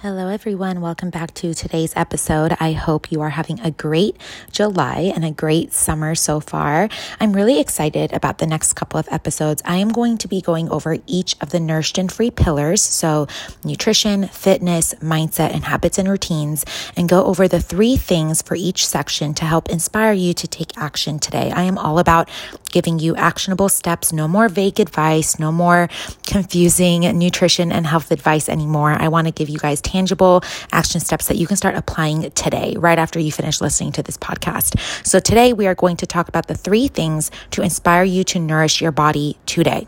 Hello, everyone. Welcome back to today's episode. I hope you are having a great July and a great summer so far. I'm really excited about the next couple of episodes. I am going to be going over each of the nourished and free pillars. So, nutrition, fitness, mindset, and habits and routines, and go over the three things for each section to help inspire you to take action today. I am all about giving you actionable steps, no more vague advice, no more confusing nutrition and health advice anymore. I want to give you guys tangible action steps that you can start applying today, right after you finish listening to this podcast. So today we are going to talk about the three things to inspire you to nourish your body today.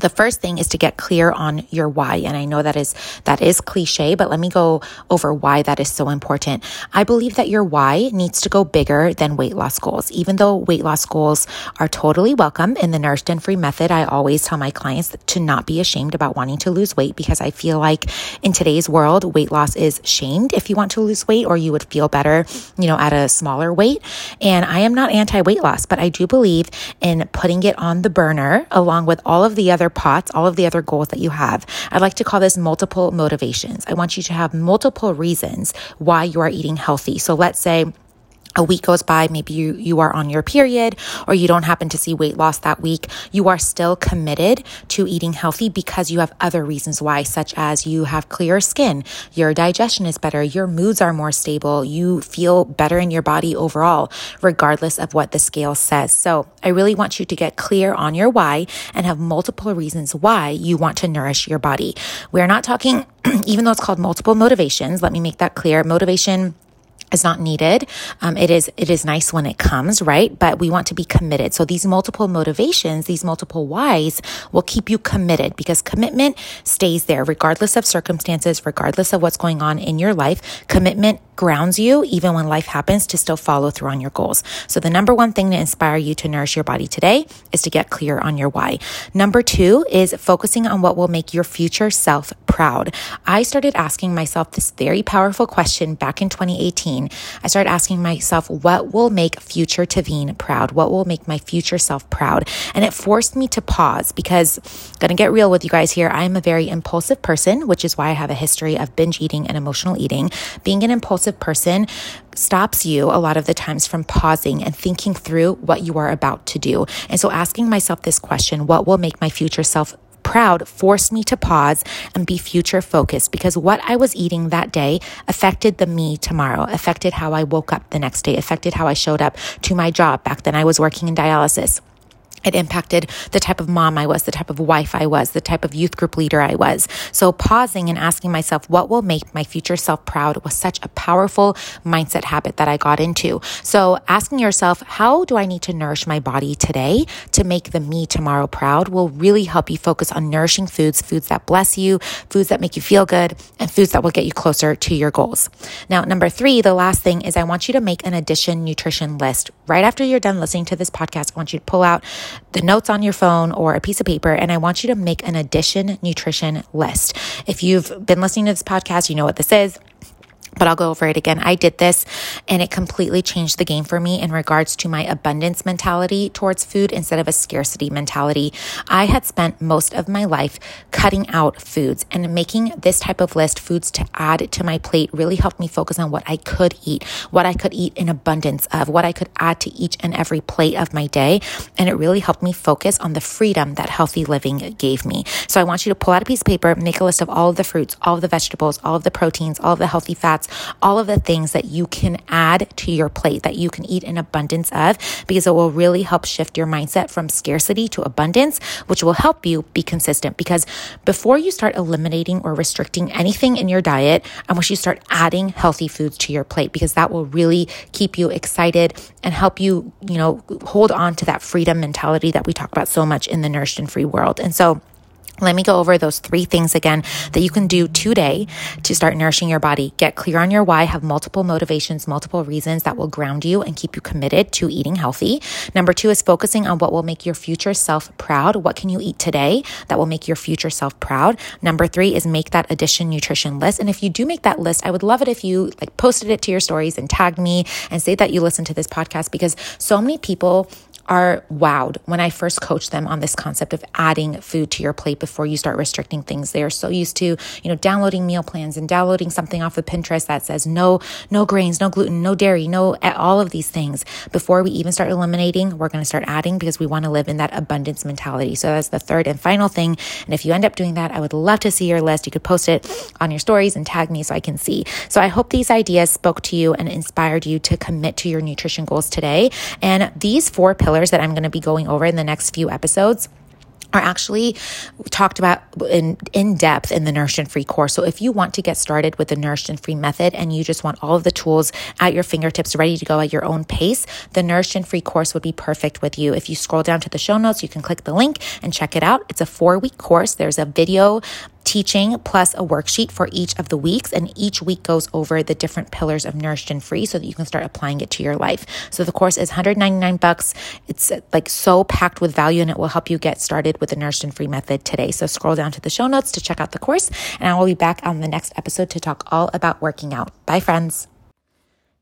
The first thing is to get clear on your why. And I know that is, that is cliche, but let me go over why that is so important. I believe that your why needs to go bigger than weight loss goals. Even though weight loss goals are totally welcome in the nourished and free method, I always tell my clients to not be ashamed about wanting to lose weight because I feel like in today's world, weight loss is shamed if you want to lose weight or you would feel better, you know, at a smaller weight. And I am not anti weight loss, but I do believe in putting it on the burner along with all of the other pots, all of the other goals that you have. I like to call this multiple motivations. I want you to have multiple reasons why you are eating healthy. So let's say a week goes by, maybe you, you are on your period or you don't happen to see weight loss that week, you are still committed to eating healthy because you have other reasons why, such as you have clearer skin, your digestion is better, your moods are more stable, you feel better in your body overall, regardless of what the scale says. So I really want you to get clear on your why and have multiple reasons why you want to nourish your body. We're not talking, even though it's called multiple motivations, let me make that clear. Motivation is not needed. Um, it is it is nice when it comes, right? But we want to be committed. So these multiple motivations, these multiple whys, will keep you committed because commitment stays there regardless of circumstances, regardless of what's going on in your life. Commitment grounds you even when life happens to still follow through on your goals. So the number one thing to inspire you to nourish your body today is to get clear on your why. Number two is focusing on what will make your future self proud. I started asking myself this very powerful question back in 2018 I started asking myself, what will make future Tavine proud? What will make my future self proud? And it forced me to pause because, gonna get real with you guys here, I am a very impulsive person, which is why I have a history of binge eating and emotional eating. Being an impulsive person stops you a lot of the times from pausing and thinking through what you are about to do. And so asking myself this question, what will make my future self proud forced me to pause and be future focused because what I was eating that day affected the me tomorrow, affected how I woke up the next day, affected how I showed up to my job. Back then, I was working in dialysis. It impacted the type of mom I was, the type of wife I was, the type of youth group leader I was. So pausing and asking myself, what will make my future self proud was such a powerful mindset habit that I got into. So asking yourself, how do I need to nourish my body today to make the me tomorrow proud will really help you focus on nourishing foods, foods that bless you, foods that make you feel good, and foods that will get you closer to your goals. Now, number three, the last thing is I want you to make an addition nutrition list. Right after you're done listening to this podcast, I want you to pull out the notes on your phone or a piece of paper, and I want you to make an addition nutrition list. If you've been listening to this podcast, you know what this is but I'll go over it again. I did this and it completely changed the game for me in regards to my abundance mentality towards food instead of a scarcity mentality. I had spent most of my life cutting out foods and making this type of list, foods to add to my plate, really helped me focus on what I could eat, what I could eat in abundance of, what I could add to each and every plate of my day. And it really helped me focus on the freedom that healthy living gave me. So I want you to pull out a piece of paper, make a list of all of the fruits, all of the vegetables, all of the proteins, all of the healthy fats all of the things that you can add to your plate that you can eat in abundance of because it will really help shift your mindset from scarcity to abundance, which will help you be consistent. Because before you start eliminating or restricting anything in your diet, I want you to start adding healthy foods to your plate because that will really keep you excited and help you, you know, hold on to that freedom mentality that we talk about so much in the nourished and free world. And so, let me go over those three things again that you can do today to start nourishing your body. Get clear on your why, have multiple motivations, multiple reasons that will ground you and keep you committed to eating healthy. Number two is focusing on what will make your future self proud. What can you eat today that will make your future self proud? Number three is make that addition nutrition list. And if you do make that list, I would love it if you like posted it to your stories and tagged me and say that you listen to this podcast because so many people are wowed when I first coach them on this concept of adding food to your plate before you start restricting things. They are so used to, you know, downloading meal plans and downloading something off of Pinterest that says no, no grains, no gluten, no dairy, no all of these things. Before we even start eliminating, we're going to start adding because we want to live in that abundance mentality. So that's the third and final thing. And if you end up doing that, I would love to see your list. You could post it on your stories and tag me so I can see. So I hope these ideas spoke to you and inspired you to commit to your nutrition goals today. And these four pillars pillars that I'm going to be going over in the next few episodes are actually talked about in, in depth in the Nourished and Free course. So if you want to get started with the Nourished and Free method and you just want all of the tools at your fingertips ready to go at your own pace, the Nourished and Free course would be perfect with you. If you scroll down to the show notes, you can click the link and check it out. It's a four week course. There's a video teaching plus a worksheet for each of the weeks. And each week goes over the different pillars of nourished and free so that you can start applying it to your life. So the course is 199 bucks. It's like so packed with value and it will help you get started with the nourished and free method today. So scroll down to the show notes to check out the course. And I will be back on the next episode to talk all about working out. Bye, friends.